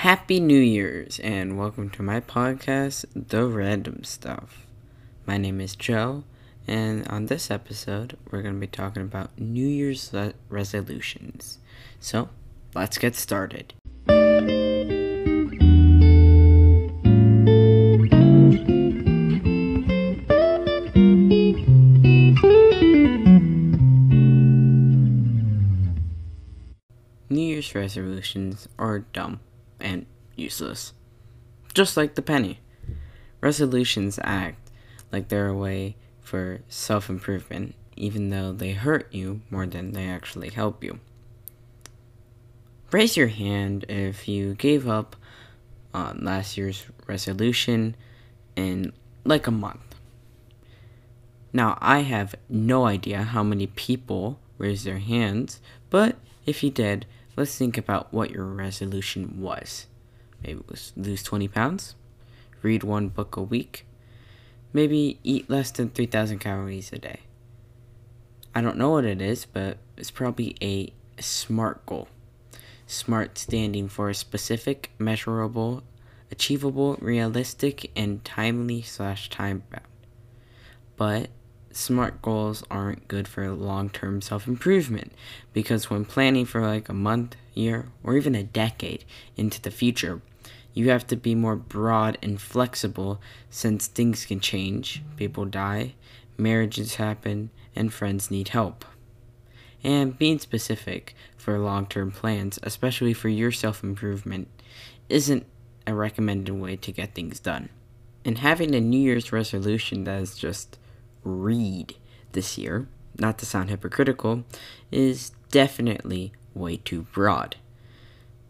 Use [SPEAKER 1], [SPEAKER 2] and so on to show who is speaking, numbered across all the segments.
[SPEAKER 1] Happy New Year's and welcome to my podcast, The Random Stuff. My name is Joe, and on this episode, we're going to be talking about New Year's le- resolutions. So, let's get started. New Year's resolutions are dumb and useless. Just like the penny. Resolutions act like they're a way for self improvement, even though they hurt you more than they actually help you. Raise your hand if you gave up on last year's resolution in like a month. Now, I have no idea how many people raised their hands, but if you did, let's think about what your resolution was. Maybe it was lose 20 pounds, read one book a week, maybe eat less than 3,000 calories a day. I don't know what it is, but it's probably a SMART goal. SMART standing for specific, measurable, achievable, realistic, and timely slash time bound. But SMART goals aren't good for long term self improvement because when planning for like a month, year, or even a decade into the future, you have to be more broad and flexible since things can change, people die, marriages happen, and friends need help. And being specific for long term plans, especially for your self improvement, isn't a recommended way to get things done. And having a New Year's resolution that is just read this year, not to sound hypocritical, is definitely way too broad.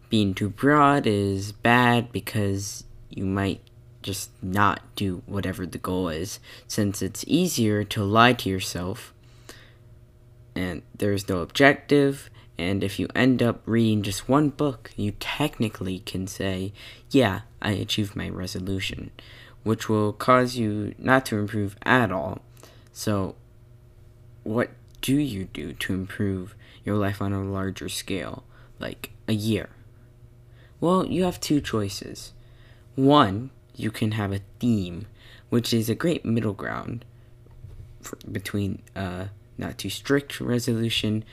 [SPEAKER 1] Being too broad is bad because you might just not do whatever the goal is, since it's easier to lie to yourself and there's no objective. And if you end up reading just one book, you technically can say, Yeah, I achieved my resolution, which will cause you not to improve at all so, what do you do to improve your life on a larger scale, like a year? Well, you have two choices. One, you can have a theme, which is a great middle ground for, between a not too strict resolution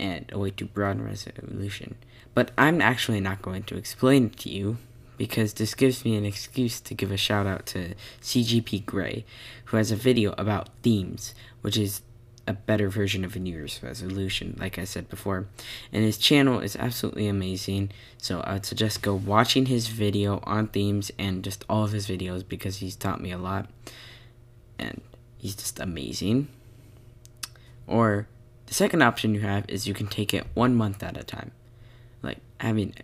[SPEAKER 1] and a way too broad resolution. But I'm actually not going to explain it to you because this gives me an excuse to give a shout out to CGP Grey, who has a video about themes, which is a better version of a New Year's resolution, like I said before. And his channel is absolutely amazing, so I would suggest go watching his video on themes and just all of his videos because he's taught me a lot. And he's just amazing. Or the second option you have is you can take it one month at a time. Like having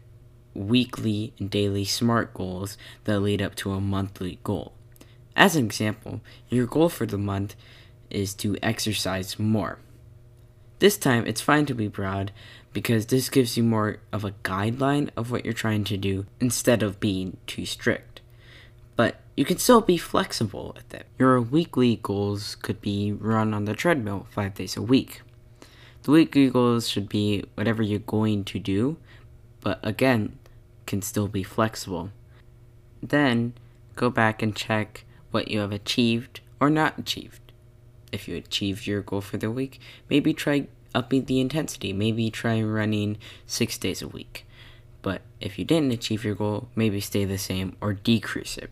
[SPEAKER 1] weekly and daily SMART goals that lead up to a monthly goal. As an example, your goal for the month is to exercise more. This time, it's fine to be broad because this gives you more of a guideline of what you're trying to do instead of being too strict. But you can still be flexible with it. Your weekly goals could be run on the treadmill five days a week. The weekly goals should be whatever you're going to do, but again, can still be flexible. Then go back and check what you have achieved or not achieved. If you achieved your goal for the week, maybe try upping the intensity. Maybe try running six days a week. But if you didn't achieve your goal, maybe stay the same or decrease it.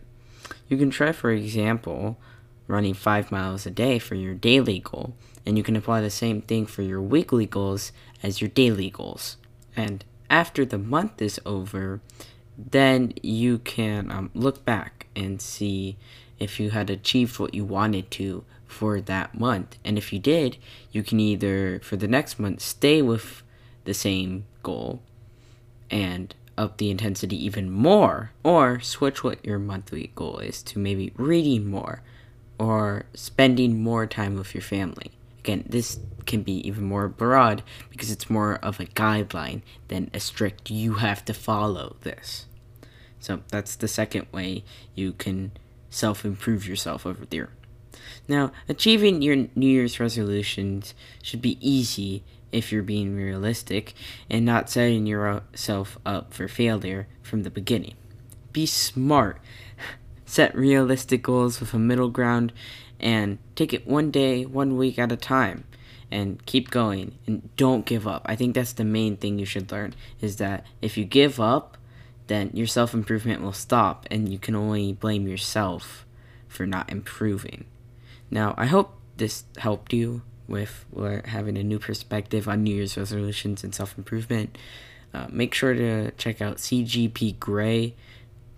[SPEAKER 1] You can try, for example, running five miles a day for your daily goal, and you can apply the same thing for your weekly goals as your daily goals. And after the month is over, then you can um, look back and see if you had achieved what you wanted to for that month. And if you did, you can either, for the next month, stay with the same goal and up the intensity even more, or switch what your monthly goal is to maybe reading more or spending more time with your family. Again, this can be even more broad because it's more of a guideline than a strict you have to follow this. So that's the second way you can self improve yourself over there. Now, achieving your New Year's resolutions should be easy if you're being realistic and not setting yourself up for failure from the beginning. Be smart. Set realistic goals with a middle ground and take it one day, one week at a time and keep going and don't give up. I think that's the main thing you should learn is that if you give up, then your self improvement will stop and you can only blame yourself for not improving. Now, I hope this helped you with having a new perspective on New Year's resolutions and self improvement. Uh, make sure to check out CGP Grey.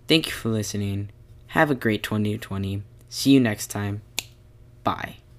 [SPEAKER 1] Thank you for listening. Have a great 2020. See you next time. Bye.